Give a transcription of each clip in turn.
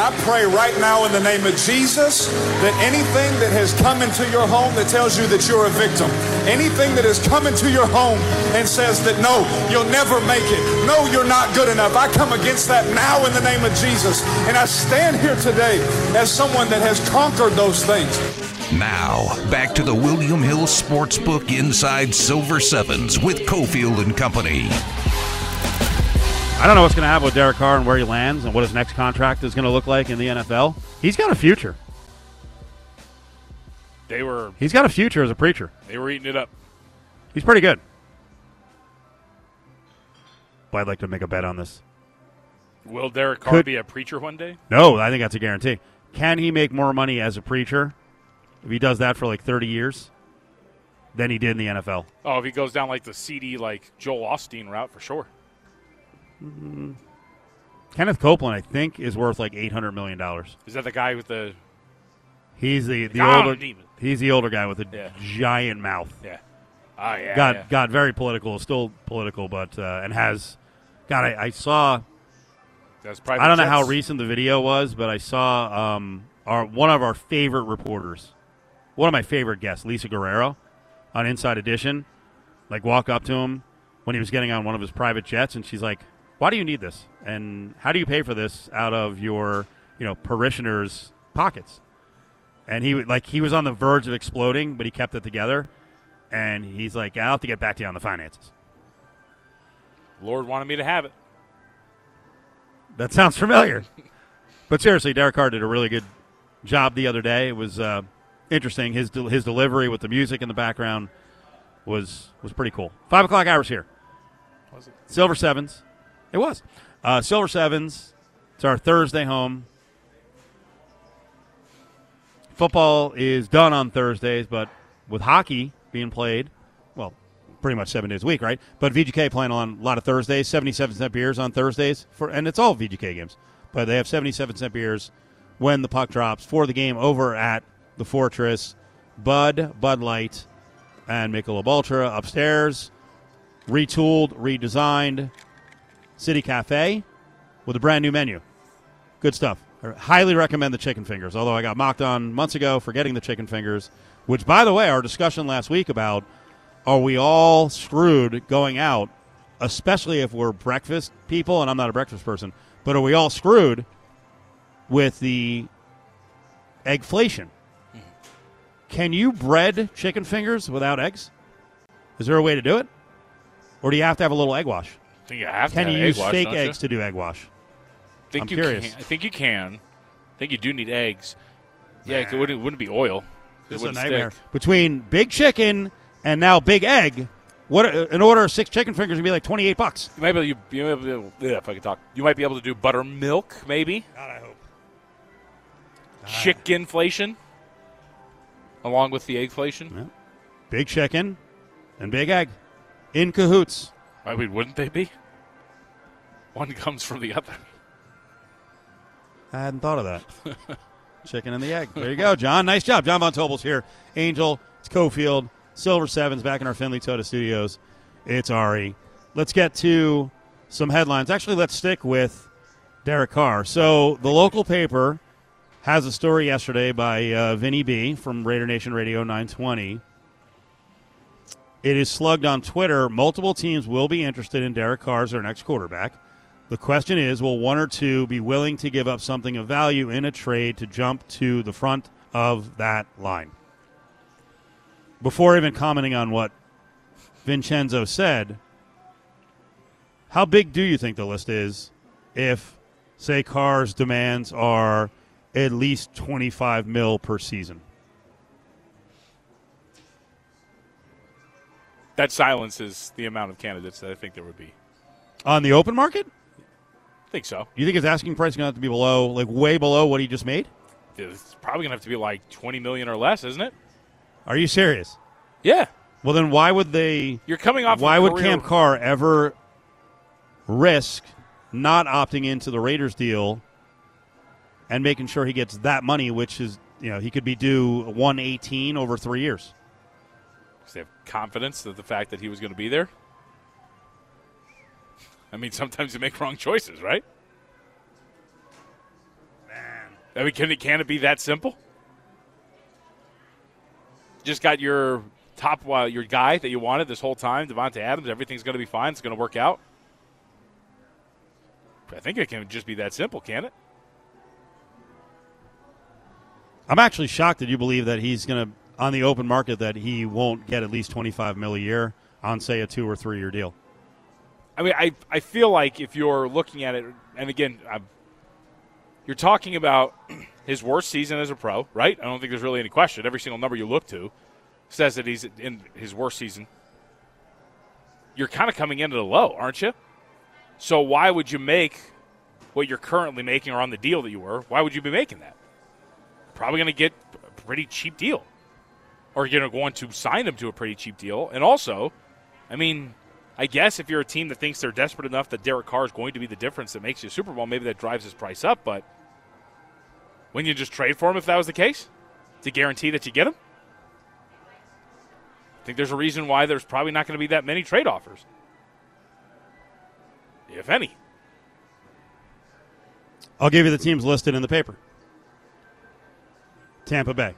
And I pray right now in the name of Jesus that anything that has come into your home that tells you that you're a victim, anything that has come into your home and says that no, you'll never make it, no, you're not good enough, I come against that now in the name of Jesus. And I stand here today as someone that has conquered those things. Now, back to the William Hill Sportsbook Inside Silver Sevens with Cofield and Company. I don't know what's going to happen with Derek Carr and where he lands and what his next contract is going to look like in the NFL. He's got a future. They were He's got a future as a preacher. they were eating it up. He's pretty good. But I'd like to make a bet on this. Will Derek Carr Could- be a preacher one day? No, I think that's a guarantee. Can he make more money as a preacher if he does that for like 30 years than he did in the NFL? Oh, if he goes down like the CD, like Joel Osteen route, for sure. Kenneth Copeland, I think, is worth like $800 million. Is that the guy with the? He's the, the older demon. he's the older guy with a Yeah. giant mouth. Yeah. Oh yeah. got yeah. got very political, still political, but uh, and has God. I, I saw. That's private I don't know how recent the video was, but I saw um, our one of our favorite reporters, one of my favorite guests, Lisa Guerrero, on Inside Edition, like walk up to him when he was getting on one of his private jets, and she's like, "Why do you need this? And how do you pay for this out of your you know parishioners' pockets?" And he like he was on the verge of exploding, but he kept it together. And he's like, "I'll have to get back to you on the finances." Lord wanted me to have it. That sounds familiar. but seriously, Derek Carr did a really good job the other day. It was uh, interesting. His del- his delivery with the music in the background was was pretty cool. Five o'clock hours here. Was it? Silver Sevens. It was. Uh, Silver Sevens. It's our Thursday home. Football is done on Thursdays, but with hockey being played, well, pretty much seven days a week, right? But VGK playing on a lot of Thursdays, 77 cent beers on Thursdays, for, and it's all VGK games. But they have 77 cent beers when the puck drops for the game over at the Fortress. Bud, Bud Light, and Michelob Ultra upstairs retooled, redesigned City Cafe with a brand new menu. Good stuff. I highly recommend the chicken fingers, although I got mocked on months ago for getting the chicken fingers, which, by the way, our discussion last week about are we all screwed going out, especially if we're breakfast people, and I'm not a breakfast person, but are we all screwed with the eggflation? Can you bread chicken fingers without eggs? Is there a way to do it? Or do you have to have a little egg wash? Think you have Can to you use wash, fake don't you? eggs to do egg wash? I think I'm you curious. Can. I think you can. I think you do need eggs. Yeah, it wouldn't, it wouldn't be oil. It It's a nightmare. stick. Between big chicken and now big egg, what uh, an order of six chicken fingers would be like twenty eight bucks. You might be able, you, you might be able, yeah, if I could talk, you might be able to do buttermilk, maybe God, I hope. chickenflation, along with the eggflation. Big chicken and big egg in cahoots. I mean, wouldn't they be? One comes from the other. I hadn't thought of that. chicken and the egg. There you go, John. Nice job. John Von Tobel's here. Angel, it's Cofield, Silver Sevens back in our Findlay Toyota studios. It's Ari. Let's get to some headlines. Actually, let's stick with Derek Carr. So the local paper has a story yesterday by uh, Vinny B from Raider Nation Radio 920. It is slugged on Twitter. Multiple teams will be interested in Derek Carr as their next quarterback. The question is will one or two be willing to give up something of value in a trade to jump to the front of that line? Before even commenting on what Vincenzo said, how big do you think the list is if, say, Carr's demands are at least 25 mil per season? That silences the amount of candidates that I think there would be. On the open market? I think so. You think his asking price is going to have to be below, like way below what he just made? It's probably going to have to be like 20 million or less, isn't it? Are you serious? Yeah. Well, then why would they? You're coming off. Why of would career- Camp Carr ever risk not opting into the Raiders deal and making sure he gets that money, which is you know he could be due one eighteen over three years? Because they have confidence that the fact that he was going to be there. I mean, sometimes you make wrong choices, right? Man. I mean, can it can it be that simple? Just got your top uh, your guy that you wanted this whole time, Davante Adams. Everything's going to be fine. It's going to work out. I think it can just be that simple, can it? I'm actually shocked that you believe that he's going to on the open market that he won't get at least 25 mil a year on say a two or three year deal. I mean, I I feel like if you're looking at it, and again, I'm, you're talking about his worst season as a pro, right? I don't think there's really any question. Every single number you look to says that he's in his worst season. You're kind of coming into the low, aren't you? So why would you make what you're currently making or on the deal that you were? Why would you be making that? Probably going to get a pretty cheap deal, or you're going to sign him to a pretty cheap deal. And also, I mean, I guess if you're a team that thinks they're desperate enough that Derek Carr is going to be the difference that makes you a Super Bowl, maybe that drives his price up. But when you just trade for him, if that was the case, to guarantee that you get him, I think there's a reason why there's probably not going to be that many trade offers, if any. I'll give you the teams listed in the paper. Tampa Bay.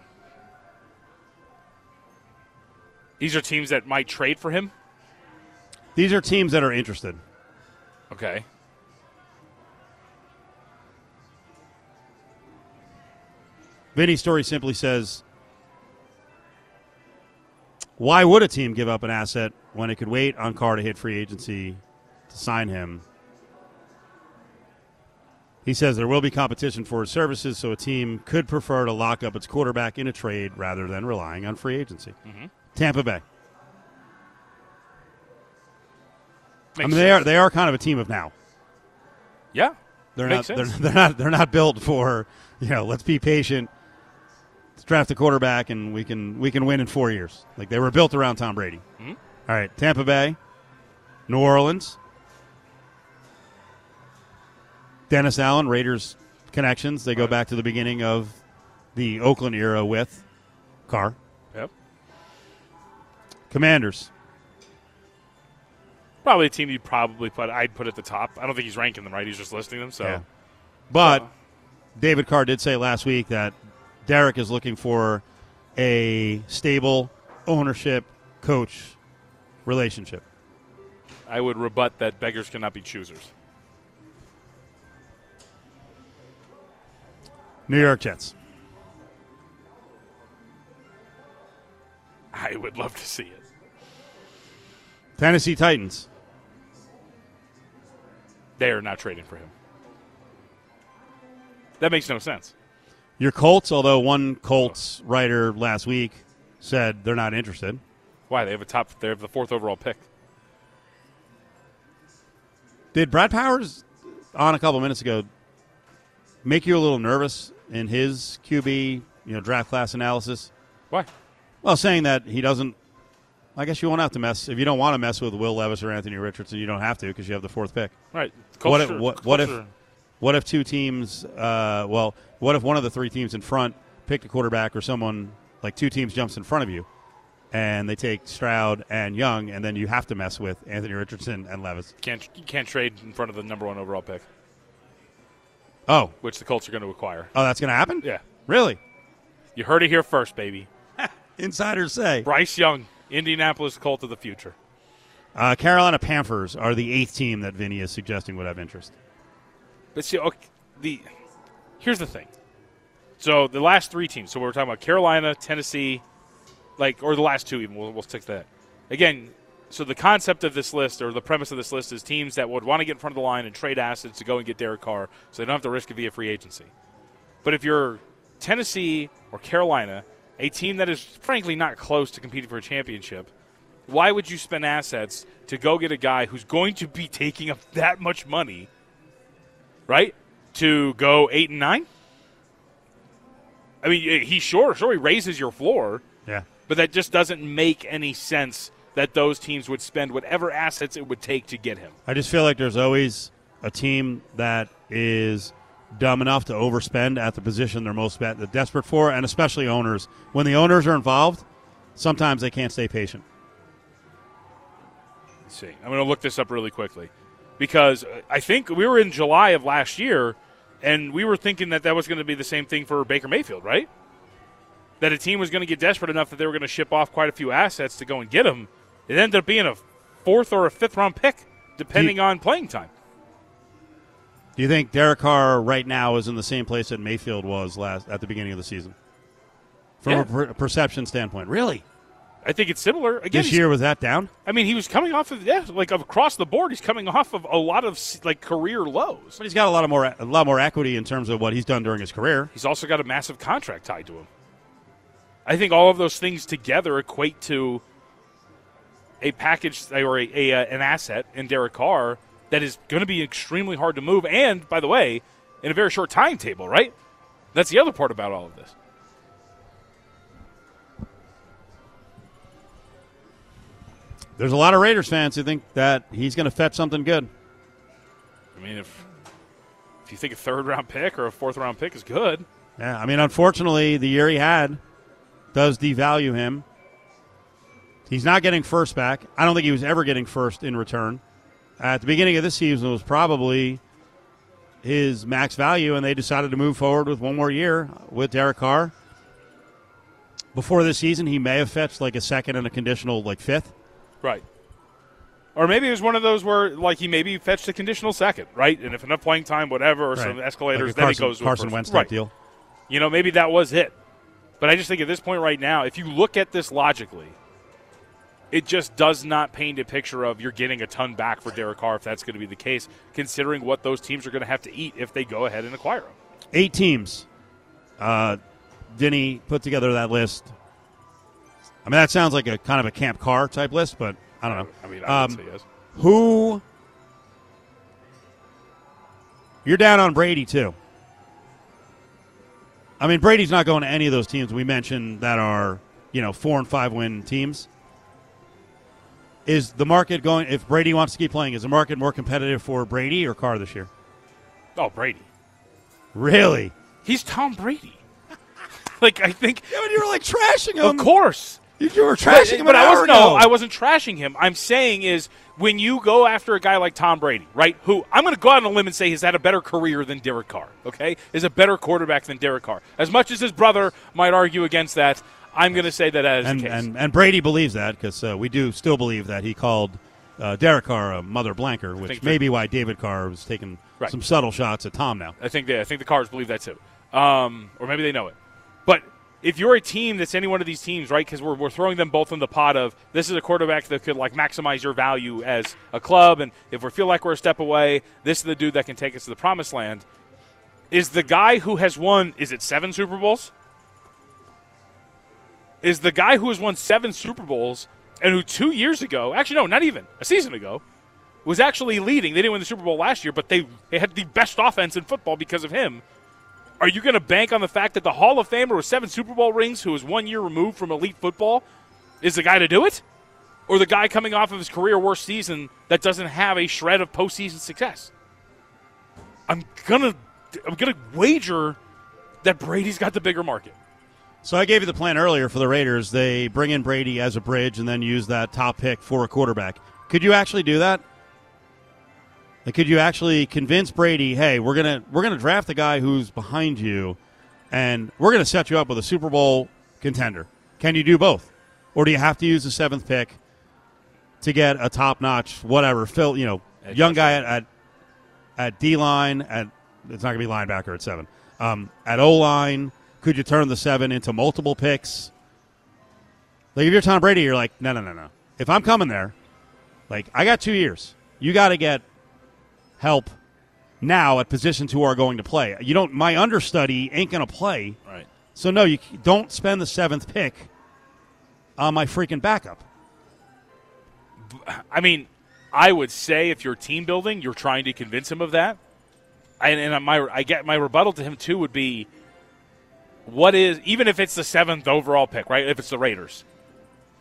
These are teams that might trade for him. These are teams that are interested. Okay. Vinny's story simply says, "Why would a team give up an asset when it could wait on Carr to hit free agency to sign him?" He says there will be competition for his services, so a team could prefer to lock up its quarterback in a trade rather than relying on free agency. Mm-hmm. Tampa Bay. I mean, they are they are kind of a team of now. Yeah. They're not. They're, they're not. They're not built for you know. Let's be patient. Let's draft a quarterback, and we can we can win in four years. Like they were built around Tom Brady. Mhm. All right, Tampa Bay, New Orleans, Dennis Allen, Raiders connections. They go Right. back to the beginning of the Oakland era with Carr. Yep. Commanders, Probably a team you'd probably put. I'd put at the top. I don't think he's ranking them right. He's just listing them. So Yeah. but Uh, David Carr did say last week that Derek is looking for a stable ownership coach relationship. I would rebut that beggars cannot be choosers. New York Jets. I would love to see it. Tennessee Titans. They are not trading for him. That makes no sense. Your Colts, although one Colts writer last week said they're not interested. Why? They have a top. They have the fourth overall pick. Did Brad Powers on a couple minutes ago make you a little nervous in his QB, you know, draft class analysis? Why? Well, saying that he doesn't. I guess you won't have to mess if you don't want to mess with Will Levis or Anthony Richardson. You don't have to because you have the fourth pick. Right. What if- what- what if- What if two teams? Uh, well, what if one of the three teams in front picked a quarterback or someone like two teams jumps in front of you, and they take Stroud and Young, and then you have to mess with Anthony Richardson and Levis. can't you can't trade in front of the number one overall pick, Oh, which the Colts are going to acquire. oh, that's going to happen. Yeah. Really? You heard it here first, baby. Insiders say Bryce Young, Indianapolis Colt of the future. uh, Carolina Panthers are the eighth team that Vinny is suggesting would have interest. But see, okay, the here's the thing. So the last three teams. So we're talking about Carolina, Tennessee, like or the last two even. We'll, we'll stick to that. Again, so the concept of this list or the premise of this list is teams that would want to get in front of the line and trade assets to go and get Derek Carr, so they don't have to risk it via free agency. But if you're Tennessee or Carolina, a team that is frankly not close to competing for a championship, why would you spend assets to go get a guy who's going to be taking up that much money? right? To go eight and nine. I mean, eh, he sure sure he raises your floor, Yeah. but that just doesn't make any sense that those teams would spend whatever assets it would take to get him. I just feel like there's always a team that is dumb enough to overspend at the position they're most desperate for, and especially owners. When the owners are involved, sometimes they can't stay patient. Let's see, I'm going to look this up really quickly because uh, I think we were in July of last year, And we were thinking that that was going to be the same thing for Baker Mayfield, right? That a team was going to get desperate enough that they were going to ship off quite a few assets to go and get him. It ended up being a fourth or a fifth round pick, depending on playing time. Do you think Derek Carr right now is in the same place that Mayfield was last at the beginning of the season? From Yeah. a per- perception standpoint, really? I think it's similar. Again, This year was that down? I mean, he was coming off of yeah, like across the board. He's coming off of a lot of like career lows. But he's got a lot of more a lot more equity in terms of what he's done during his career. He's also got a massive contract tied to him. I think all of those things together equate to a package or a, a uh, an asset in Derek Carr that is going to be extremely hard to move. And by the way, in a very short timetable, right? That's the other part about all of this. There's a lot of Raiders fans who think that he's going to fetch something good. I mean, if if you think a third round pick or a fourth round pick is good, Yeah, I mean, unfortunately, the year he had does devalue him. He's not getting first back. I don't think he was ever getting first in return. At the beginning of this season was probably his max value, and they decided to move forward with one more year with Derek Carr. Before this season, he may have fetched like a second and a conditional like fifth. Right. Or maybe it was one of those where, like, he maybe fetched a conditional second, right? And if enough playing time, whatever, or some escalators, Like a then Carson, he goes Carson Wentz right. deal. You know, maybe that was it. But I just think at this point right now, if you look at this logically, it just does not paint a picture of you're getting a ton back for Derek Carr if that's going to be the case, considering what those teams are going to have to eat if they go ahead and acquire him. Eight teams. Uh, Denny put together that list. I mean, that sounds like a kind of a Camp Carr type list, but I don't know. I mean, I Um, yes. Who? You're down on Brady too. I mean, Brady's not going to any of those teams we mentioned that are you know four and five win teams. Is the market going? If Brady wants to keep playing, is the market more competitive for Brady or Carr this year? Oh, Brady. Really? He's Tom Brady. like, I think, Yeah, but you were like trashing him. of course. You, you were But, trashing him but I wasn't. No, I wasn't trashing him. I'm saying is when you go after a guy like Tom Brady, right? Who I'm going to go out on a limb and say has had a better career than Derek Carr. Okay, is a better quarterback than Derek Carr. As much as his brother might argue against that, I'm going to say that as and, and and Brady believes that because uh, we do still believe that he called uh, Derek Carr a mother blanker, which may be why David Carr was taking Right. some subtle shots at Tom now. I think they, I think the Cards believe that too, um, or maybe they know it. But if you're a team that's any one of these teams, right? Because we're, we're throwing them both in the pot of this is a quarterback that could like maximize your value as a club, and if we feel like we're a step away, this is the dude that can take us to the promised land. Is the guy who has won? Is it seven Super Bowls? Is the guy who has won seven Super Bowls and who two years ago, actually no, not even a season ago, was actually leading. They didn't win the Super Bowl last year, but they, they had the best offense in football because of him. Are you going to bank on the fact that the Hall of Famer with seven Super Bowl rings, who is one year removed from elite football, is the guy to do it? Or the guy coming off of his career worst season that doesn't have a shred of postseason success? I'm gonna I'm gonna wager that Brady's got the bigger market. So I gave you the plan earlier for the Raiders. They bring in Brady as a bridge and then use that top pick for a quarterback. Could you actually do that? Like, could you actually convince Brady, hey, we're gonna we're gonna draft the guy who's behind you, and we're gonna set you up with a Super Bowl contender? Can you do both, or do you have to use the seventh pick to get a top notch whatever? Phil, you know, Edge young guy at at, at D line at it's not gonna be linebacker at seven. Um, at O line, could you turn the seven into multiple picks? Like if you're Tom Brady, you're like, no, no, no, no. If I'm coming there, like I got two years. You got to get help now at positions who are going to play. You don't. My understudy ain't going to play. Right. So no, you don't spend the seventh pick on my freaking backup. I mean, I would say if you're team building, you're trying to convince him of that. And, and my I get my rebuttal to him too would be, what is even if it's the seventh overall pick, right? If it's the Raiders,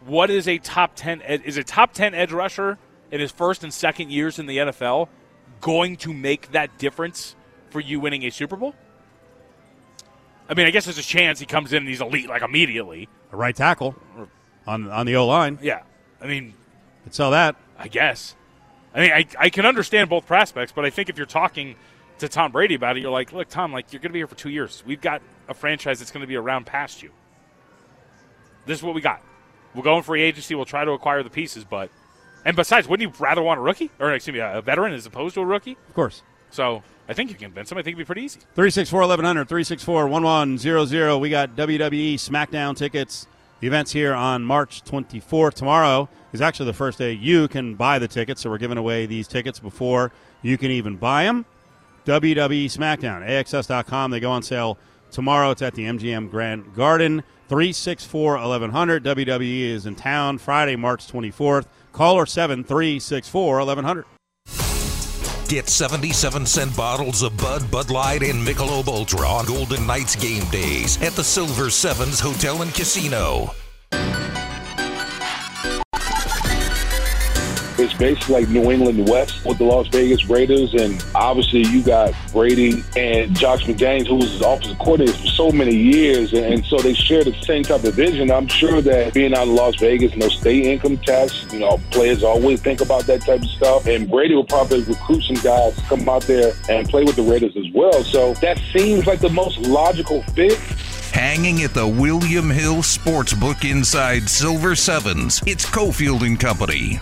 what is a top ten? Is a top ten edge rusher in his first and second years in the NFL going to make that difference for you winning a Super Bowl? I mean, I guess there's a chance he comes in and he's elite like immediately. A right tackle on on the O line. Yeah, I mean, Could sell that. I guess. I mean, I, I can understand both prospects, but I think if you're talking to Tom Brady about it. You're like, look, Tom, like you're going to be here for two years. We've got a franchise that's going to be around past you. This is what we got. We'll go in free agency. We'll try to acquire the pieces, but and besides, wouldn't you rather want a rookie or excuse me, a veteran as opposed to a rookie? Of course. So I think you can convince him. I think it'd be pretty easy. 364 1100, 364 1100. We got WWE SmackDown tickets. The event's here on March 24th. Tomorrow is actually the first day you can buy the tickets, so we're giving away these tickets before you can even buy them. WWE SmackDown, AXS.com. They go on sale tomorrow. It's at the MGM Grand Garden. 364 1100. WWE is in town Friday, March 24th. Caller 7364 1100. Get 77 cent bottles of Bud, Bud Light, and Michelob Ultra on Golden Knights game days at the Silver Sevens Hotel and Casino. Basically like New England West with the Las Vegas Raiders, and obviously you got Brady and Josh McDaniels, who was his offensive coordinator for so many years, and so they share the same type of vision. I'm sure that being out of Las Vegas, no state income tax, you know, players always think about that type of stuff, and Brady will probably recruit some guys to come out there and play with the Raiders as well. So that seems like the most logical fit. Hanging at the William Hill Sportsbook inside Silver Sevens, it's Cofield and Company.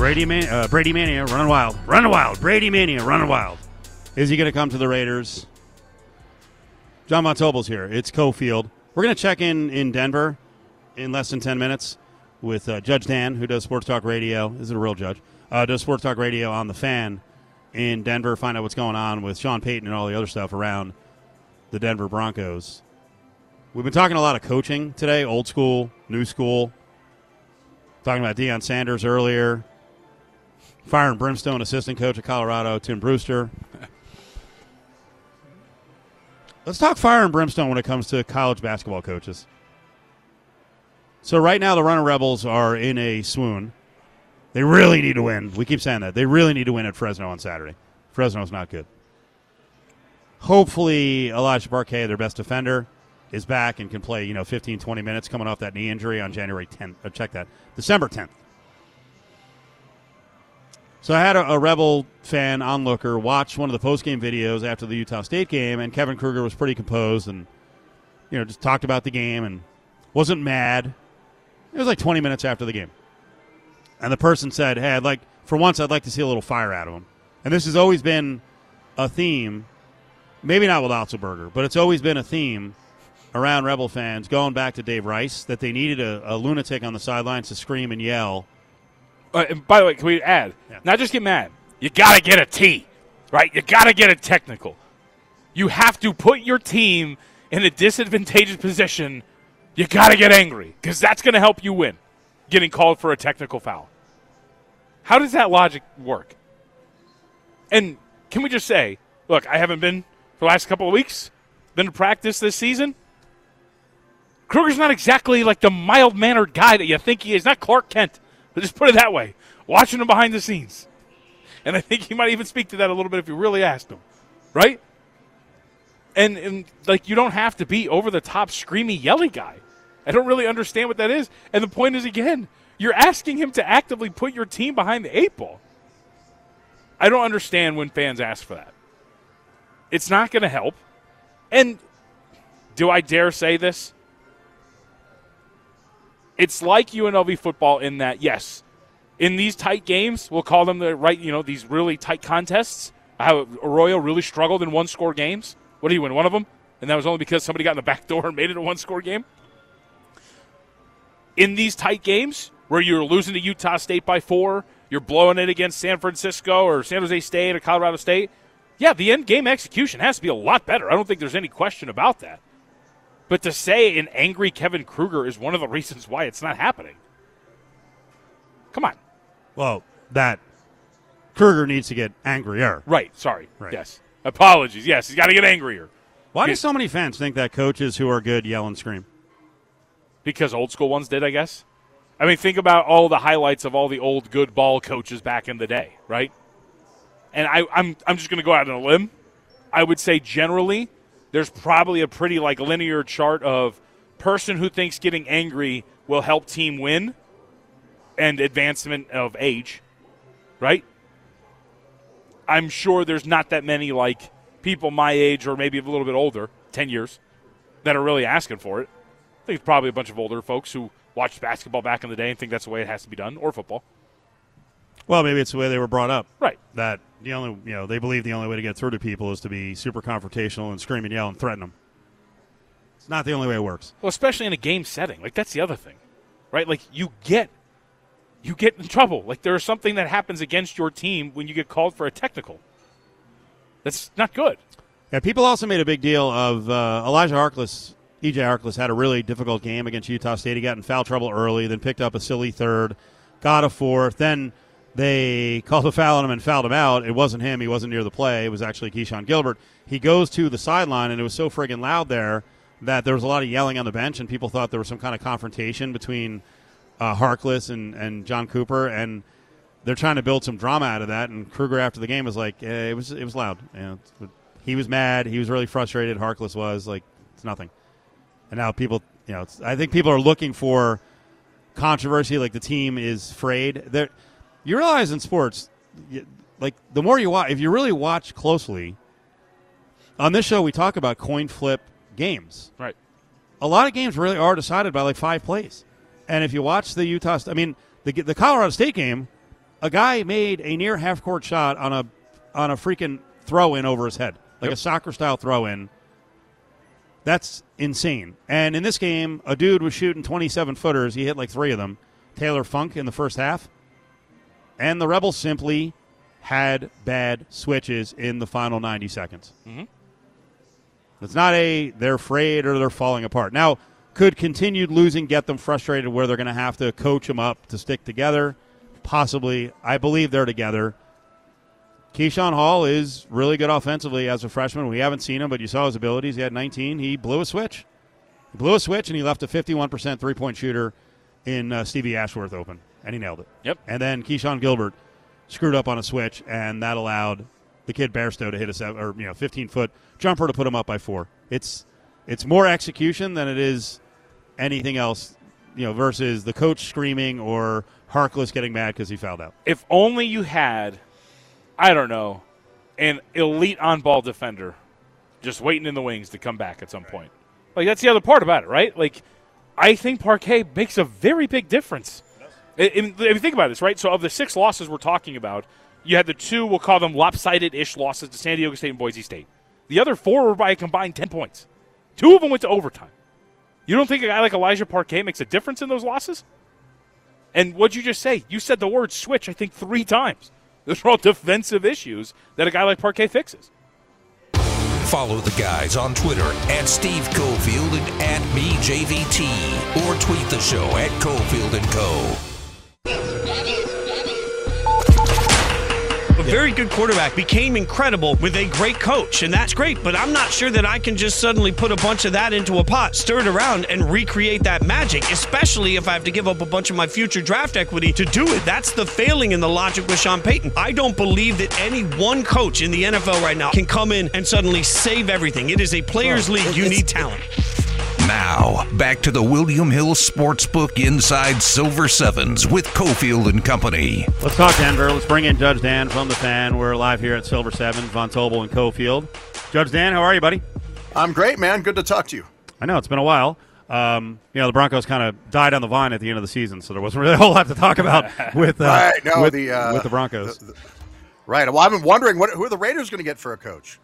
Brady, Man- uh, Brady Mania running wild. Running wild. Brady Mania running wild. Is he going to come to the Raiders? John Von Tobel's here. It's Cofield. We're going to check in in Denver in less than 10 minutes with uh, Judge Dan, who does Sports Talk Radio. This is a real judge. Uh, does Sports Talk Radio on the fan in Denver. Find out what's going on with Sean Payton and all the other stuff around the Denver Broncos. We've been talking a lot of coaching today, old school, new school. Talking about Deion Sanders earlier. Fire and Brimstone assistant coach at Colorado, Tim Brewster. Let's talk fire and brimstone when it comes to college basketball coaches. So right now the Runnin' Rebels are in a swoon. They really need to win. We keep saying that. They really need to win at Fresno on Saturday. Fresno's not good. Hopefully Elijah Parquet, their best defender, is back and can play, you know, 15, 20 minutes coming off that knee injury on January 10th. Uh, check that. December 10th. So I had a, a Rebel fan onlooker watch one of the post-game videos after the Utah State game, and Kevin Kruger was pretty composed and, you know, just talked about the game and wasn't mad. It was like 20 minutes after the game. And the person said, hey, I'd like, for once, I'd like to see a little fire out of him. And this has always been a theme, maybe not with Otzelberger, but it's always been a theme around Rebel fans going back to Dave Rice that they needed a, a lunatic on the sidelines to scream and yell Uh, and by the way, can we add? Yeah. Not just get mad. You got to get a T, right? You got to get a technical. You have to put your team in a disadvantageous position. You got to get angry because that's going to help you win. Getting called for a technical foul. How does that logic work? And can we just say, look, I haven't been for the last couple of weeks, been to practice this season. Kruger's not exactly like the mild mannered guy that you think he is. Not Clark Kent. But just put it that way. Watching him behind the scenes. And I think he might even speak to that a little bit if you really asked him. Right? And, and like you don't have to be over the top screamy yelly guy. I don't really understand what that is. And the point is again, you're asking him to actively put your team behind the eight ball. I don't understand when fans ask for that. It's not going to help. And do I dare say this? It's like UNLV football in that, yes, in these tight games, we'll call them the right, you know, these really tight contests. How Arroyo really struggled in one score games. What did he win? One of them? And that was only because somebody got in the back door and made it a one score game. In these tight games where you're losing to Utah State by four, you're blowing it against San Francisco or San Jose State or Colorado State, yeah, the end game execution has to be a lot better. I don't think there's any question about that. But to say an angry Kevin Kruger is one of the reasons why it's not happening. Come on. Well, that Kruger needs to get angrier. Right. Sorry. Right. Yes. Apologies. Yes, he's got to get angrier Why do so many fans think that coaches who are good yell and scream? because old school ones did, I guess. I mean, think about all the highlights of all the old good ball coaches back in the day, right? And I, I'm I'm just going to go out on a limb. I would say generally, there's probably a pretty like linear chart of person who thinks getting angry will help team win and advancement of age, right? I'm sure there's not that many like people my age or maybe a little bit older, 10 years, that are really asking for it. I think it's probably a bunch of older folks who watched basketball back in the day and think that's the way it has to be done, or football. Well, maybe it's the way they were brought up. Right. That the only you know they believe the only way to get through to people is to be super confrontational and scream and yell and threaten them. It's not the only way it works. Well, especially in a game setting. Like that's the other thing, right? Like you get you get in trouble. Like there's something that happens against your team when you get called for a technical. That's not good. Yeah, people also made a big deal of uh, Elijah Harkless. EJ Harkless had a really difficult game against Utah State. He got in foul trouble early, then picked up a silly third, got a fourth. Then they called a foul on him and fouled him out. It wasn't him. He wasn't near the play. It was actually Keshon Gilbert. He goes to the sideline, and it was so friggin' loud there that there was a lot of yelling on the bench, and people thought there was some kind of confrontation between uh, Harkless and, and John Cooper, and they're trying to build some drama out of that. And Kruger after the game was like, eh, it was it was loud. You know, he was mad. He was really frustrated. Harkless was like, it's nothing. And now people, you know, I think people are looking for controversy. Like the team is afraid. There, you realize in sports, like the more you watch, if you really watch closely, on this show we talk about coin flip games. Right. A lot of games really are decided by like five plays. And if you watch the Utah, I mean, the the Colorado State game, a guy made a near half court shot on a on a freaking throw in over his head, like Yep. a soccer style throw in. That's insane. And in this game, a dude was shooting 27 footers. He hit like three of them. Taylor Funk in the first half. And the Rebels simply had bad switches in the final 90 seconds. It's not a they're afraid or they're falling apart. Now, could continued losing get them frustrated where they're going to have to coach them up to stick together? Possibly. I believe they're together. Keyshawn Hall is really good offensively as a freshman. We haven't seen him, but you saw his abilities. He had 19. He blew a switch. He blew a switch, and he left a 51% three point shooter in uh, Stevie Ashworth open, and he nailed it. Yep. And then Keshon Gilbert screwed up on a switch, and that allowed the kid Bairstow to hit a seven, or you know 15 foot jumper to put him up by four. It's it's more execution than it is anything else, you know, versus the coach screaming or Harkless getting mad because he fouled out. If only you had, I don't know, an elite on ball defender just waiting in the wings to come back at some point. Like, that's the other part about it, right? Like, I think Parquet makes a very big difference. If you think about this, right? So, of the six losses we're talking about, you had the two, we'll call them lopsided ish losses to San Diego State and Boise State. The other four were by a combined 10 points. Two of them went to overtime. You don't think a guy like Elijah Parquet makes a difference in those losses? And what'd you just say? You said the word switch, I think, three times. Those are all defensive issues that a guy like Parquet fixes. Follow the guys on Twitter at Steve Cofield and at BJVT or tweet the show at Cofield Co. A very good quarterback became incredible with a great coach, and that's great. But I'm not sure that I can just suddenly put a bunch of that into a pot, stir it around, and recreate that magic, especially if I have to give up a bunch of my future draft equity to do it. That's the failing in the logic with Sean Payton. I don't believe that any one coach in the NFL right now can come in and suddenly save everything. It is a players' league. You need talent. Now, back to the William Hill Sportsbook Inside Silver Sevens with Cofield and Company. Let's talk Denver. Let's bring in Judge Dan from the fan. We're live here at Silver Seven, Von Tobel and Cofield. Judge Dan, how are you, buddy? I'm great, man. Good to talk to you. I know it's been a while. Um, you know, the Broncos kind of died on the vine at the end of the season, so there wasn't really a whole lot to talk about with uh, Right, no, with, the, uh, with the Broncos. the- the- Right. Well, I've been wondering what who are the Raiders going to get for a coach?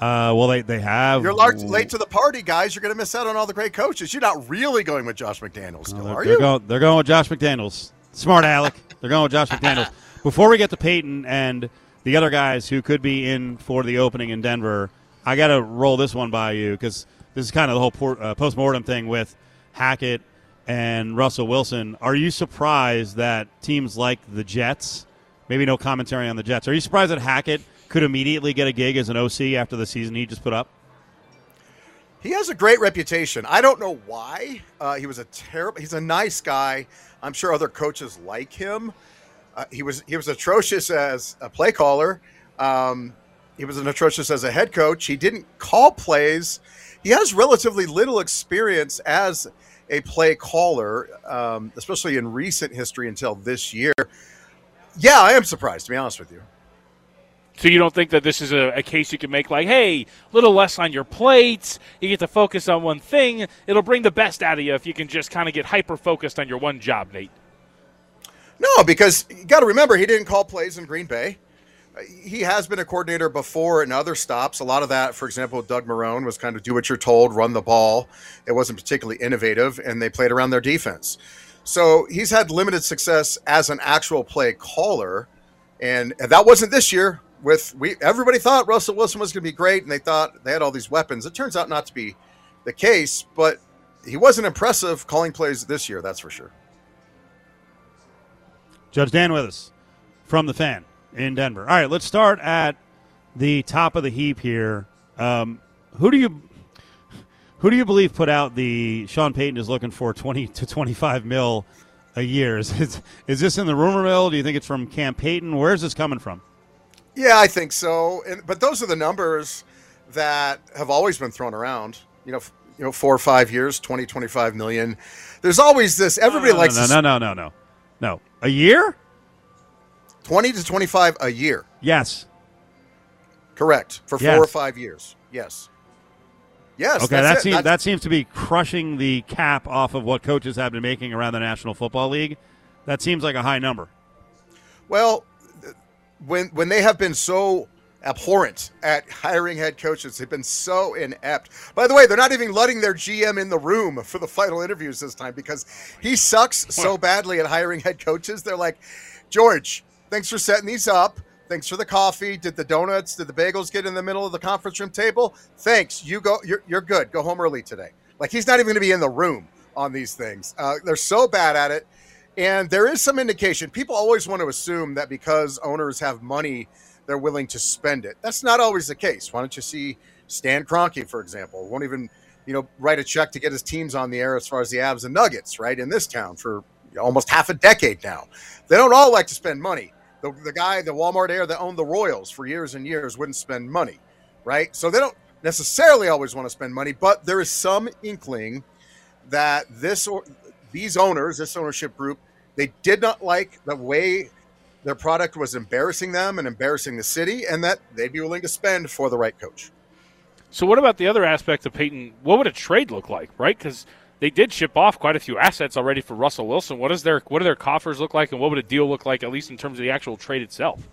Uh, well, they they have. You're large, late to the party, guys. You're going to miss out on all the great coaches. You're not really going with Josh McDaniels, still, They're, are they're you? Going, they're going with Josh McDaniels. Smart Alec. They're going with Josh McDaniels. Before we get to Payton and the other guys who could be in for the opening in Denver, I got to roll this one by you because this is kind of the whole por- uh, post-mortem thing with Hackett and Russell Wilson. Are you surprised that teams like the Jets, maybe no commentary on the Jets, are you surprised that Hackett could immediately get a gig as an OC after the season he just put up? He has a great reputation. I don't know why. Uh, he was a terrible. He's a nice guy. I'm sure other coaches like him. Uh, he was he was atrocious as a play caller. Um, he was an atrocious as a head coach. He didn't call plays. He has relatively little experience as a play caller, um, especially in recent history until this year. Yeah, I am surprised to be honest with you. So you don't think that this is a, a case you can make like, hey, a little less on your plates. You get to focus on one thing. It'll bring the best out of you if you can just kind of get hyper focused on your one job, Nate. No, because you got to remember he didn't call plays in Green Bay. He has been a coordinator before in other stops. A lot of that, for example, Doug Marrone was kind of do what you're told, run the ball. It wasn't particularly innovative, and they played around their defense. So he's had limited success as an actual play caller, and that wasn't this year. With we, everybody thought Russell Wilson was going to be great, and they thought they had all these weapons. It turns out not to be the case, but he wasn't impressive calling plays this year. That's for sure. Judge Dan with us from the fan in Denver. All right, let's start at the top of the heap here. Um, who do you who do you believe put out the Sean Payton is looking for twenty to twenty five mil a year? Is, is is this in the rumor mill? Do you think it's from Camp Payton? Where's this coming from? Yeah, I think so. And, but those are the numbers that have always been thrown around. You know, f- you know, four or five years, 20, 25 million. There's always this. Everybody no, likes no, no, no, no, no, no. A year? 20 to 25 a year. Yes. Correct. For four Yes. or five years. Yes. Yes. Okay, that seems that seems to be crushing the cap off of what coaches have been making around the National Football League. That seems like a high number. Well, when when they have been so abhorrent at hiring head coaches, they've been so inept. By the way, they're not even letting their GM in the room for the final interviews this time because he sucks so badly at hiring head coaches. They're like, George, thanks for setting these up. Thanks for the coffee. Did the donuts, did the bagels get in the middle of the conference room table? Thanks. You go. You're, you're good. Go home early today. Like he's not even going to be in the room on these things. Uh, they're so bad at it. And there is some indication. People always want to assume that because owners have money, they're willing to spend it. That's not always the case. Why don't you see Stan Kroenke, for example, won't even you know write a check to get his teams on the air as far as the Avs and Nuggets, right? In this town for almost half a decade now. They don't all like to spend money. The, the guy, the Walmart heir that owned the Royals for years and years wouldn't spend money, right? So they don't necessarily always want to spend money, but there is some inkling that this or these owners, this ownership group, they did not like the way their product was embarrassing them and embarrassing the city, and that they'd be willing to spend for the right coach. So what about the other aspect of Payton? What would a trade look like, right? Because they did ship off quite a few assets already for Russell Wilson. What is their what do their coffers look like, and what would a deal look like, at least in terms of the actual trade itself?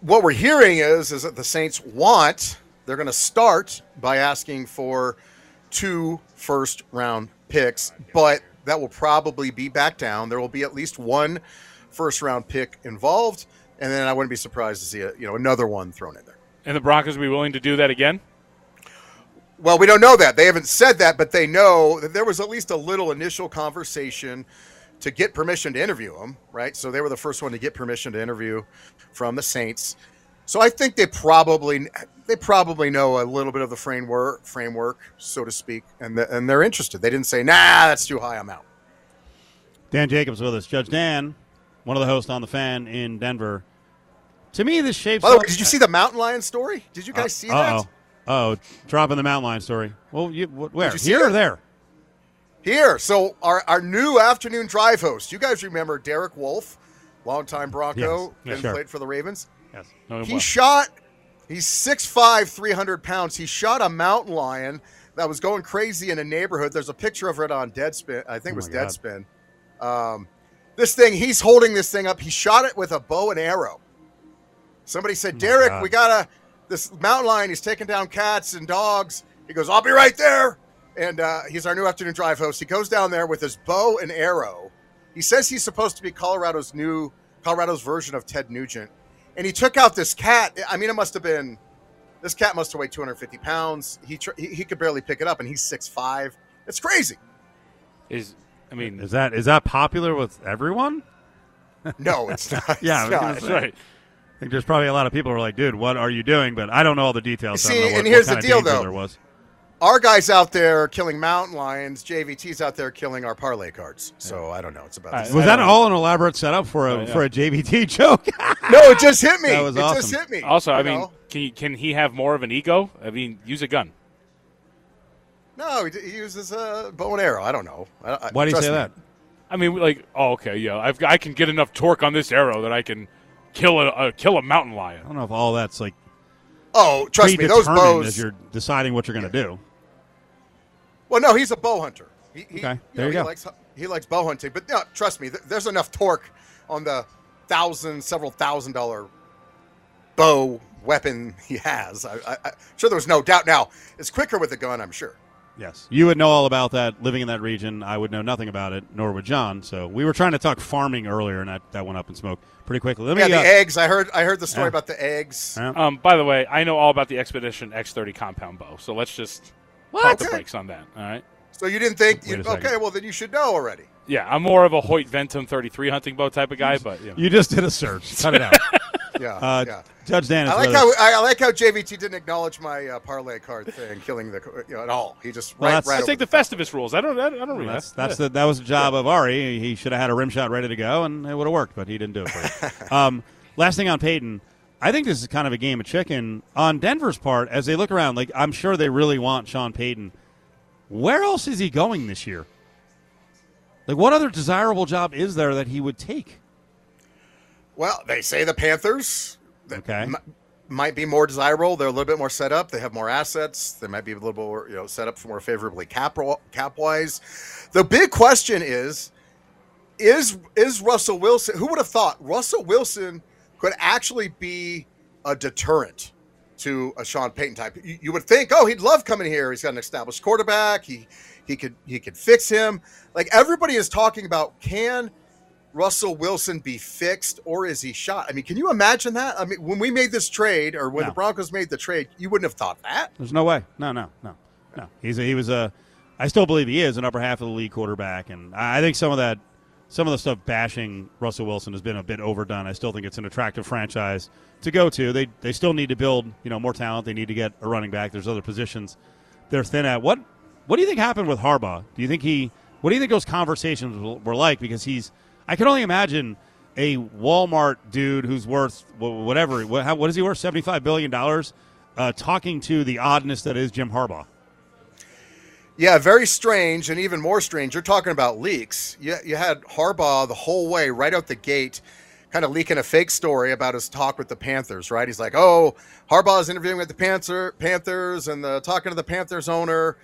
What we're hearing is is that the Saints want they're going to start by asking for two first round picks, but that will probably be back down. There will be at least one first round pick involved, and then I wouldn't be surprised to see a, you know another one thrown in there. And the Broncos would be willing to do that again? Well, we don't know that. They haven't said that, but they know that there was at least a little initial conversation to get permission to interview him, right? So they were the first one to get permission to interview from the Saints. So I think they probably they probably know a little bit of the framework, framework, so to speak, and the, and they're interested. They didn't say, "Nah, that's too high. I'm out." Dan Jacobs with us. Judge Dan, one of the hosts on the fan in Denver. To me, this shapes. By the way, did you see the mountain lion story? Did you guys uh, see that? Uh-oh. Oh, dropping the mountain lion story. Well, you, where? you see Here or there? Here, so our, our new afternoon drive host. You guys remember Derek Wolfe, longtime Bronco, Yes. Sure. played for the Ravens. Yes. No, He well, shot. He's 6'5", 300 pounds. He shot a mountain lion that was going crazy in a neighborhood. There's a picture of it on Deadspin. I think it Oh was. Deadspin. Um, this thing, he's holding this thing up. He shot it with a bow and arrow. Somebody said, Derek, Oh God. we gotta. This mountain lion, he's taking down cats and dogs. He goes, I'll be right there. And uh, he's our new afternoon drive host. He goes down there with his bow and arrow. He says he's supposed to be Colorado's new Colorado's version of Ted Nugent. And he took out this cat. I mean, it must have been this cat must have weighed 250 pounds. He tr- he, he could barely pick it up, and he's six five. It's crazy. is I mean, Is that is that popular with everyone? No, it's not. Yeah, It's not. that's right. I think there's probably a lot of people who are like, dude, what are you doing? But I don't know all the details. so I don't See, know what, and here's what the deal, though. There was. Our guys out there killing mountain lions. JVT's out there killing our parlay cards. So I don't know. It's about. All this. right. Was that don't- all an elaborate setup for a Oh, yeah. for a JVT joke? No, it just hit me. That was it just awesome. hit me. Also, I mean, know? can you, can he have more of an ego? I mean, use a gun. no, he, he uses a bow and arrow. I don't know. I, I, Why do you say me. that? I mean, like, oh, okay, yeah, I've I can get enough torque on this arrow that I can kill a uh, kill a mountain lion. I don't know if all that's like Oh, trust me, those predetermined bows. as you're deciding what you're going to do. Well, no, he's a bow hunter. He, he, Okay, you there know, you he go. Likes, he likes bow hunting, but no, trust me, th- there's enough torque on the thousand, several thousand dollar bow weapon he has. I, I, I'm sure there was no doubt. Now it's quicker with a gun, I'm sure. Yes, you would know all about that. Living in that region, I would know nothing about it, nor would John. So we were trying to talk farming earlier, and that, that went up in smoke pretty quickly. Let me. Yeah, the uh, eggs. I heard. I heard the story Yeah. about the eggs. Yeah. Um, by the way, I know all about the Expedition X30 compound bow, so let's just pump the Okay. brakes on that. All right. So you didn't think? You, okay, well then you should know already. Yeah, I'm more of a Hoyt Ventum 33 hunting bow type of guy, but you know. you just did a search. Cut it out. Yeah, Uh, yeah. Judge Dan is I like with how. I, I like how JVT didn't acknowledge my uh, parlay card thing, killing the you know, at all. He just Well, right, right I take the Festivus rules. I don't. I don't, I don't read That's, that. that's the, that was the job of Ari. He should have had a rim shot ready to go, and it would have worked, but he didn't do it for you. um, last thing on Payton, I think this is kind of a game of chicken on Denver's part as they look around. Like I'm sure they really want Sean Payton. Where else is he going this year? Like, what other desirable job is there that he would take? Well, they say the Panthers Okay. m- might be more desirable. They're a little bit more set up. They have more assets. They might be a little more, you know, set up for more favorably cap cap wise. The big question is, is is Russell Wilson? Who would have thought Russell Wilson could actually be a deterrent to a Sean Payton type? You, you would think, oh, he'd love coming here. He's got an established quarterback. He he could he could fix him. Like everybody is talking about, can Russell Wilson be fixed or is he shot? I mean, can you imagine that? I mean, when we made this trade or when No. the Broncos made the trade, you wouldn't have thought that. There's no way. No, no, no, no. He's a, he was a. I still believe he is an upper half of the league quarterback, and I I think some of that, some of the stuff bashing Russell Wilson has been a bit overdone. I still think it's an attractive franchise to go to. They they still need to build you know more talent. They need to get a running back. There's other positions they're thin at. What what do you think happened with Harbaugh? Do you think he? What do you think those conversations were like? Because he's. I can only imagine a Walmart dude who's worth whatever. What, how, what is he worth? Seventy five billion dollars. Uh, talking to the oddness that is Jim Harbaugh. Yeah, very strange, and even more strange. You're talking about leaks. You, you had Harbaugh the whole way, right out the gate, kind of leaking a fake story about his talk with the Panthers. Right? He's like, "Oh, Harbaugh's interviewing with the Panther, Panthers, and the talking to the Panthers owner,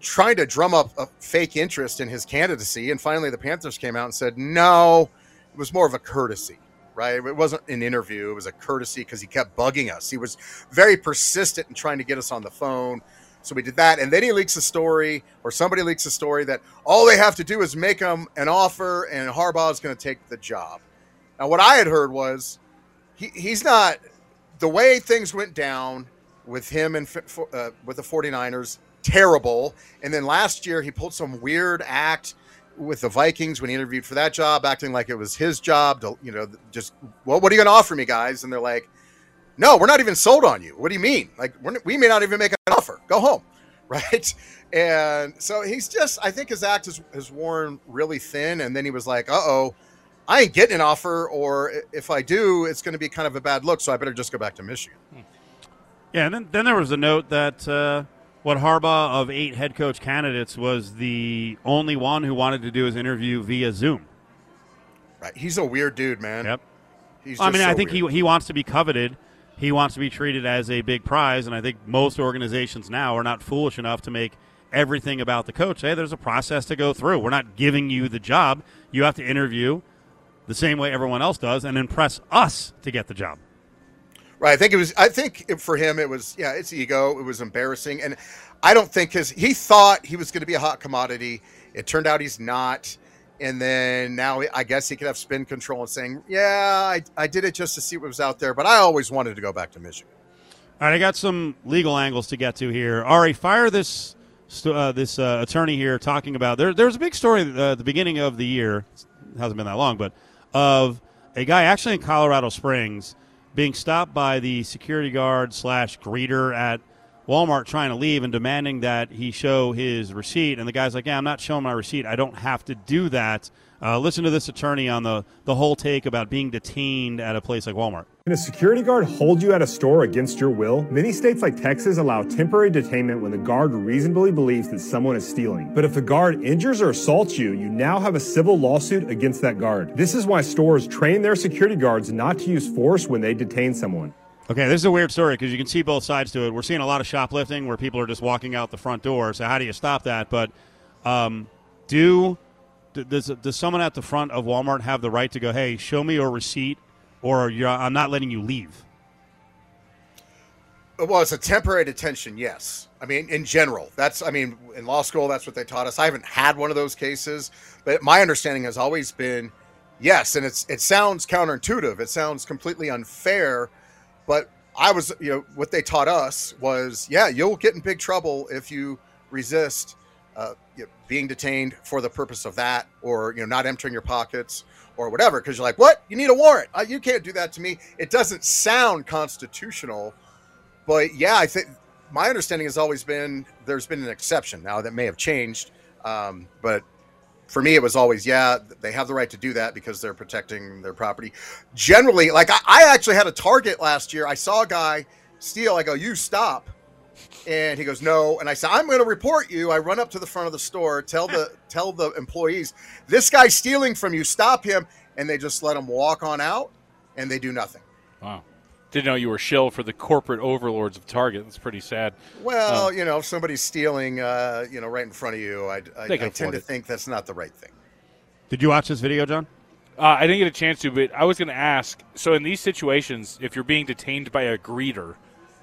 trying to drum up a fake interest in his candidacy." And finally, the Panthers came out and said, "No, it was more of a courtesy." Right? It wasn't an interview. It was a courtesy because he kept bugging us. He was very persistent in trying to get us on the phone. So we did that, and then he leaks a story, or somebody leaks a story that all they have to do is make him an offer, and Harbaugh is going to take the job. Now, what I had heard was he, he's not the way things went down with him and uh, with the 49ers terrible. And then last year he pulled some weird act with the Vikings when he interviewed for that job, acting like it was his job to you know just well, what are you going to offer me, guys? And they're like, no, we're not even sold on you. What do you mean? Like we're, we may not even make an offer. Go home, right? And so he's just, I think his act has, has worn really thin. And then he was like, uh oh, I ain't getting an offer, or if I do, it's going to be kind of a bad look. So I better just go back to Michigan. Yeah, and then, then there was a note that uh, what Harbaugh of eight head coach candidates was the only one who wanted to do his interview via Zoom. Right? He's a weird dude, man. Yep. He's I mean, so I think weird. he he wants to be coveted. He wants to be treated as a big prize, and I think most organizations now are not foolish enough to make everything about the coach. Hey, there's a process to go through. We're not giving you the job. You have to interview the same way everyone else does and impress us to get the job. Right. I think it was. I think for him, it was. Yeah, it's ego. It was embarrassing, and I don't think his. He thought he was going to be a hot commodity. It turned out he's not. And then now I guess he could have spin control and saying, "Yeah, I, I did it just to see what was out there, but I always wanted to go back to Michigan." All right, I got some legal angles to get to here. Ari, fire this uh, this uh, attorney here talking about there. There was a big story uh, at the beginning of the year. It hasn't been that long, but of a guy actually in Colorado Springs being stopped by the security guard slash greeter at Walmart trying to leave and demanding that he show his receipt. And the guy's like, "Yeah, I'm not showing my receipt. I don't have to do that. Uh, listen to this attorney on the, the whole take about being detained at a place like Walmart. Can a security guard hold you at a store against your will? Many states like Texas allow temporary detainment when the guard reasonably believes that someone is stealing. But if the guard injures or assaults you, you now have a civil lawsuit against that guard. This is why stores train their security guards not to use force when they detain someone. Okay, this is a weird story because you can see both sides to it. We're seeing a lot of shoplifting where people are just walking out the front door. So how do you stop that? But um, do does does someone at the front of Walmart have the right to go? Hey, show me your receipt, or I'm not letting you leave. Well, it's a temporary detention, yes. I mean, in general, that's, I mean, in law school, that's what they taught us. I haven't had one of those cases, but my understanding has always been yes. And it's, it sounds counterintuitive. It sounds completely unfair, but I was, you know, what they taught us was, yeah, you'll get in big trouble if you resist uh, you know, being detained for the purpose of that, or you know, not entering your pockets or whatever, because you're like, what? You need a warrant? Uh, you can't do that to me. It doesn't sound constitutional, but yeah, I think my understanding has always been there's been an exception. Now that may have changed, um, but for me, it was always, yeah, they have the right to do that because they're protecting their property. Generally, like I, I actually had a target last year. I saw a guy steal. I go, you stop. And he goes, no. And I said, I'm going to report you. I run up to the front of the store, tell the tell the employees, this guy's stealing from you. Stop him. And they just let him walk on out, and they do nothing. Wow. Didn't know you were shill for the corporate overlords of Target. That's pretty sad. Well, um, you know, if somebody's stealing, uh, you know, right in front of you, I, I, I tend to it. think that's not the right thing. Did you watch this video, John? Uh, I didn't get a chance to, but I was going to ask. So, in these situations, if you're being detained by a greeter,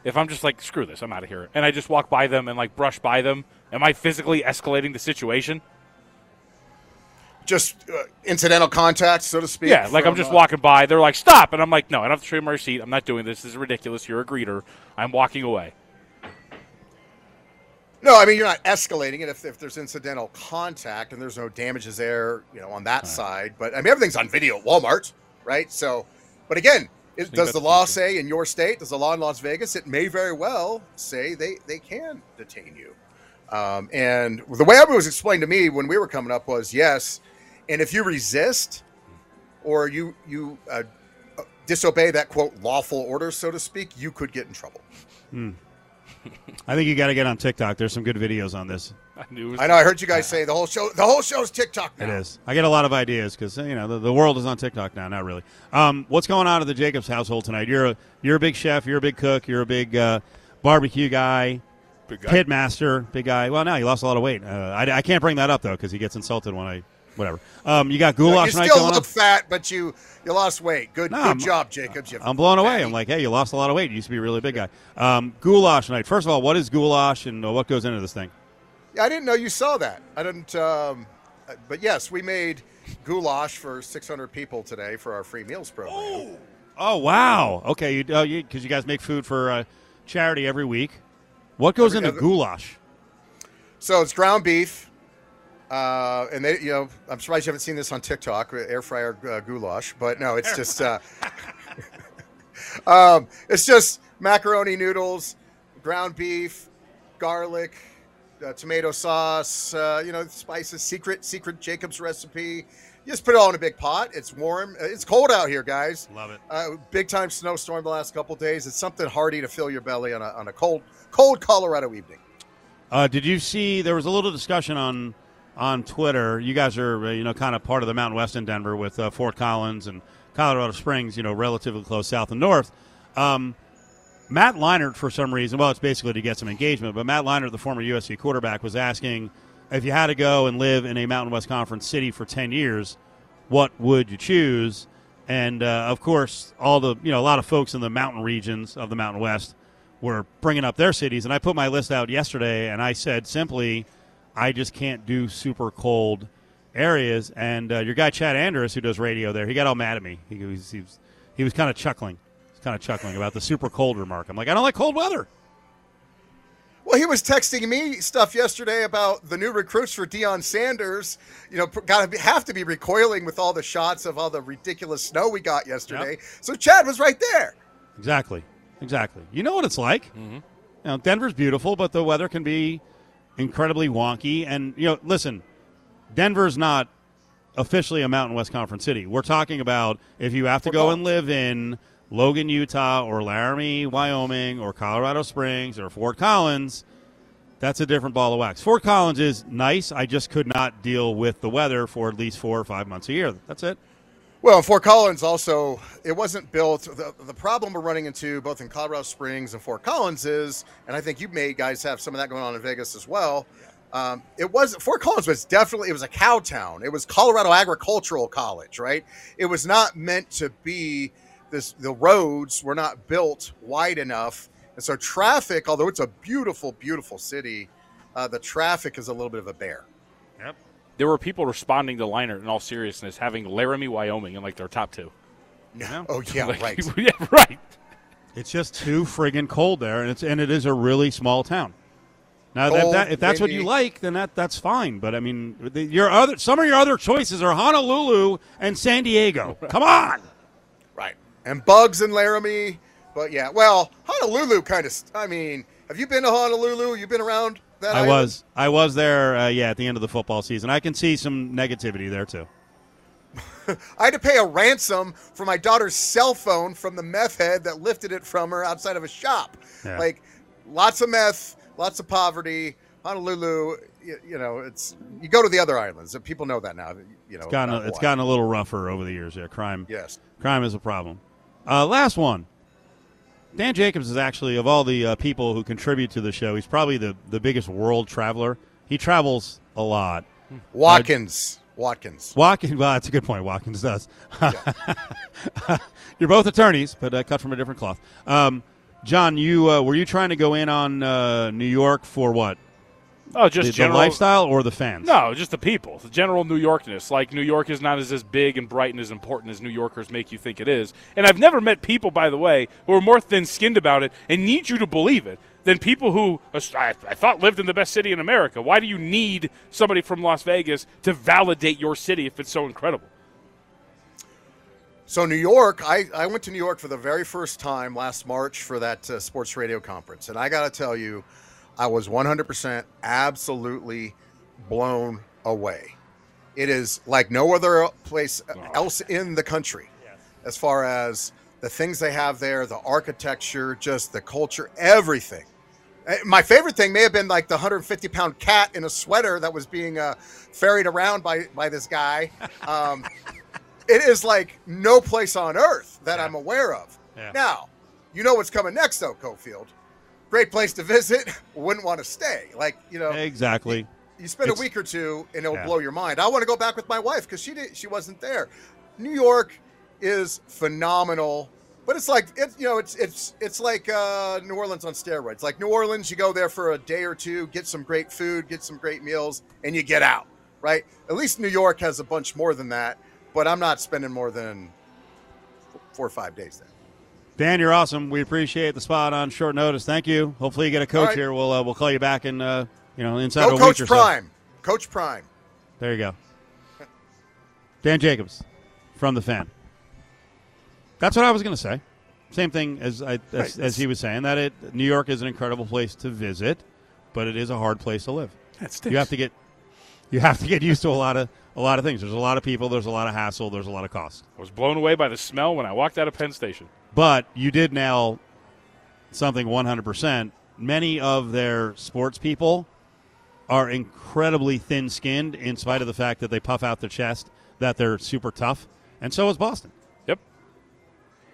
if I'm just like, screw this, I'm out of here, and I just walk by them and like brush by them, am I physically escalating the situation? Just uh, incidental contact, so to speak. Yeah, like from, I'm just uh, walking by. They're like, stop. And I'm like, no, I don't have to trade my receipt. I'm not doing this. This is ridiculous. You're a greeter. I'm walking away. No, I mean you're not escalating it if, if there's incidental contact and there's no damages there, you know, on that right. side. But I mean everything's on video at Walmart, right? So, but again, does the law say in your state, does the law in Las Vegas, it may very well say they, they can detain you. Um, and the way it was explained to me when we were coming up was yes. And if you resist or you, you uh, disobey that quote lawful order, so to speak, you could get in trouble. Hmm. I think you got to get on TikTok. There's some good videos on this. I knew. I know. I heard you guys say the whole show. The whole show's TikTok now. It is. I get a lot of ideas because you know the, the world is on TikTok now. Not really. Um, what's going on at the Jacobs household tonight? You're a you're a big chef. You're a big cook. You're a big uh, barbecue guy. Big guy. Pitmaster, big guy. Well, now he lost a lot of weight. Uh, I, I can't bring that up though because he gets insulted when I whatever. Um, you got goulash yeah, you still look fat, but you you lost weight. Good, no, good job, Jacobs. I'm blown away. I'm like, hey, you lost a lot of weight. You used to be a really big guy. Um, goulash night. First of all, what is goulash and uh, what goes into this thing? Yeah, I didn't know you saw that. I didn't. Um, but yes, we made goulash for 600 people today for our free meals program. Oh, oh wow. Okay, you because uh, you, you, guys make food for uh, charity every week. What goes every, into every, goulash? So it's ground beef, uh, and they, you know, I'm surprised you haven't seen this on TikTok, air fryer uh, goulash. But no, it's just, uh, um, it's just macaroni noodles, ground beef, garlic, uh, tomato sauce, uh, you know, spices, secret, secret Jacob's recipe. You just put it all in a big pot. It's warm. Uh, it's cold out here, guys. Love it. Uh, big time snowstorm the last couple days. It's something hearty to fill your belly on a, on a cold, cold Colorado evening. Uh, did you see? There was a little discussion on on Twitter. You guys are, uh, you know, kind of part of the Mountain West in Denver with Fort Collins and Colorado Springs. You know, relatively close south and north. Um, Matt Leinart, for some reason, well, it's basically to get some engagement, but Matt Leinart, the former USC quarterback, was asking if you had to go and live in a Mountain West Conference city for 10 years, what would you choose? And uh, of course, all the, you know, a lot of folks in the mountain regions of the Mountain West were bringing up their cities. And I put my list out yesterday and I said simply, I just can't do super cold areas. And uh, your guy, Chad Andrus, who does radio there, he got all mad at me. He, he was, he was, he was kind of chuckling He's kind of chuckling about the super cold remark. I'm like, I don't like cold weather. Well, he was texting me stuff yesterday about the new recruits for Deion Sanders. You know, got to have to be recoiling with all the shots of all the ridiculous snow we got yesterday. Yep. So Chad was right there. Exactly, exactly. You know what it's like. Mm-hmm. You know, Denver's beautiful, but the weather can be incredibly wonky. And you know, listen, Denver's not officially a Mountain West Conference city. We're talking about if you have to go and live in Logan, Utah, or Laramie, Wyoming, or Colorado Springs, or Fort Collins. That's a different ball of wax. Fort Collins is nice. I just could not deal with the weather for at least four or five months a year. That's it. Well, Fort Collins also, it wasn't built. The, the problem we're running into both in Colorado Springs and Fort Collins is, and I think you may guys have some of that going on in Vegas as well. Um, it was Fort Collins was definitely it was a cow town. It was Colorado Agricultural College, right? It was not meant to be this. The roads were not built wide enough, and so traffic. Although it's a beautiful, beautiful city, uh, the traffic is a little bit of a bear. There were people responding to Leinart in all seriousness, having Laramie, Wyoming in like their top two. Yeah. Oh yeah, Like, right. yeah, right. It's just too friggin' cold there, and it's and it is a really small town. Now, if, Cold, that, if that's what you like, then that that's fine. But I mean, the, your other some of your other choices are Honolulu and San Diego. Come on, Right. And bugs in Laramie. But yeah, well, Honolulu kind of. I mean, have you been to Honolulu? You've been around that? I island? was I was there. Uh, yeah, at the end of the football season, I can see some negativity there too. I had to pay a ransom for my daughter's cell phone from the meth head that lifted it from her outside of a shop. Yeah. Like, lots of meth, lots of poverty. Honolulu, you, you know, it's you go to the other islands. People know that now. You know, It's gotten a, it's gotten a little rougher over the years. Yeah, crime yes. crime is a problem. Uh, last one. Dan Jacobs is actually of all the uh, people who contribute to the show, he's probably the the biggest world traveler. He travels a lot. Watkins. Watkins. Watkins, well, that's a good point. Watkins does. You're both attorneys, but uh, cut from a different cloth. Um, John, you uh, were you trying to go in on uh, New York for what? Oh, just the general lifestyle or the fans? No, just the people, the general New Yorkness. Like New York is not as, as big and bright and as important as New Yorkers make you think it is. And I've never met people, by the way, who are more thin-skinned about it and need you to believe it than people who I, I thought lived in the best city in America. Why do you need somebody from Las Vegas to validate your city if it's so incredible? So New York, I, I went to New York for the very first time last March for that uh, sports radio conference, and I got to tell you, I was 100% absolutely blown away. It is like no other place else in the country, as far as the things they have there, the architecture, just the culture, everything. Uh, My favorite thing may have been like the 150 pound cat in a sweater that was being uh, ferried around by by this guy. Um, it is like no place on earth that I'm aware of. Yeah. Now, you know what's coming next, though, Cofield. Great place to visit. Wouldn't want to stay. Like you know, Exactly. you spend a week or two, and it'll Yeah. blow your mind. I want to go back with my wife because she didn't. She wasn't there. New York is phenomenal, but it's like it's you know it's it's it's like uh, New Orleans on steroids. Like New Orleans, you go there for a day or two, get some great food, get some great meals, and you get out. Right? At least New York has a bunch more than that. But I'm not spending more than four or five days there. Dan, you're awesome. We appreciate the spot on short notice. Thank you. Hopefully, you get a coach All right. here. We'll uh, we'll call you back in uh, you know inside Go, a Coach week or so. Prime. Coach Prime. There you go. Dan Jacobs from the fan. That's what I was going to say. Same thing as I, as, Right. as he was saying that it New York is an incredible place to visit, but it is a hard place to live. You have to get you have to get used to a lot of a lot of things. There's a lot of people. There's a lot of hassle. There's a lot of cost. I was blown away by the smell when I walked out of Penn Station. But you did nail something 100%. Many of their sports people are incredibly thin skinned in spite of the fact that they puff out their chest, that they're super tough. And so is Boston. Yep.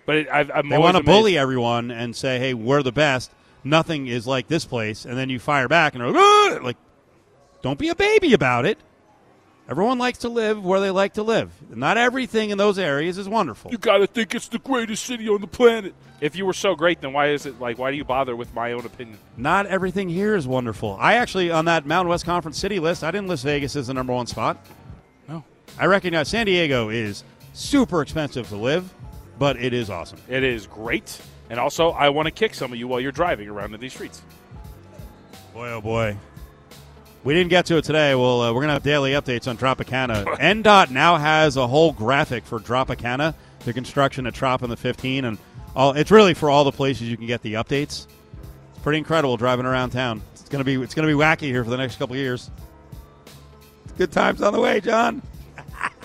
But it, I'm They want to bully everyone and say, hey, we're the best. Nothing is like this place. And then you fire back and they're like, "Ah!" like, don't be a baby about it. Everyone likes to live where they like to live. Not everything in those areas is wonderful. You got to think it's the greatest city on the planet. If you were so great, then why is it like? Why do you bother with my own opinion? Not everything here is wonderful. I actually, on that Mountain West Conference city list, I didn't list Vegas as the number one spot. No. I recognize San Diego is super expensive to live, but it is awesome. It is great, and also I want to kick some of you while you're driving around in these streets. Boy, oh boy. We didn't get to it today. Well, uh, we're going to have daily updates on Tropicana. NDOT now has a whole graphic for Tropicana, the construction at Trop in the 15, and all. It's really for all the places you can get the updates. It's pretty incredible driving around town. It's going to be it's going to be wacky here for the next couple years. Good times on the way, John.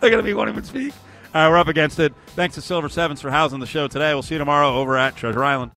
They're going to be wanting to speak. All right, we're up against it. Thanks to Silver Sevens for housing the show today. We'll see you tomorrow over at Treasure Island.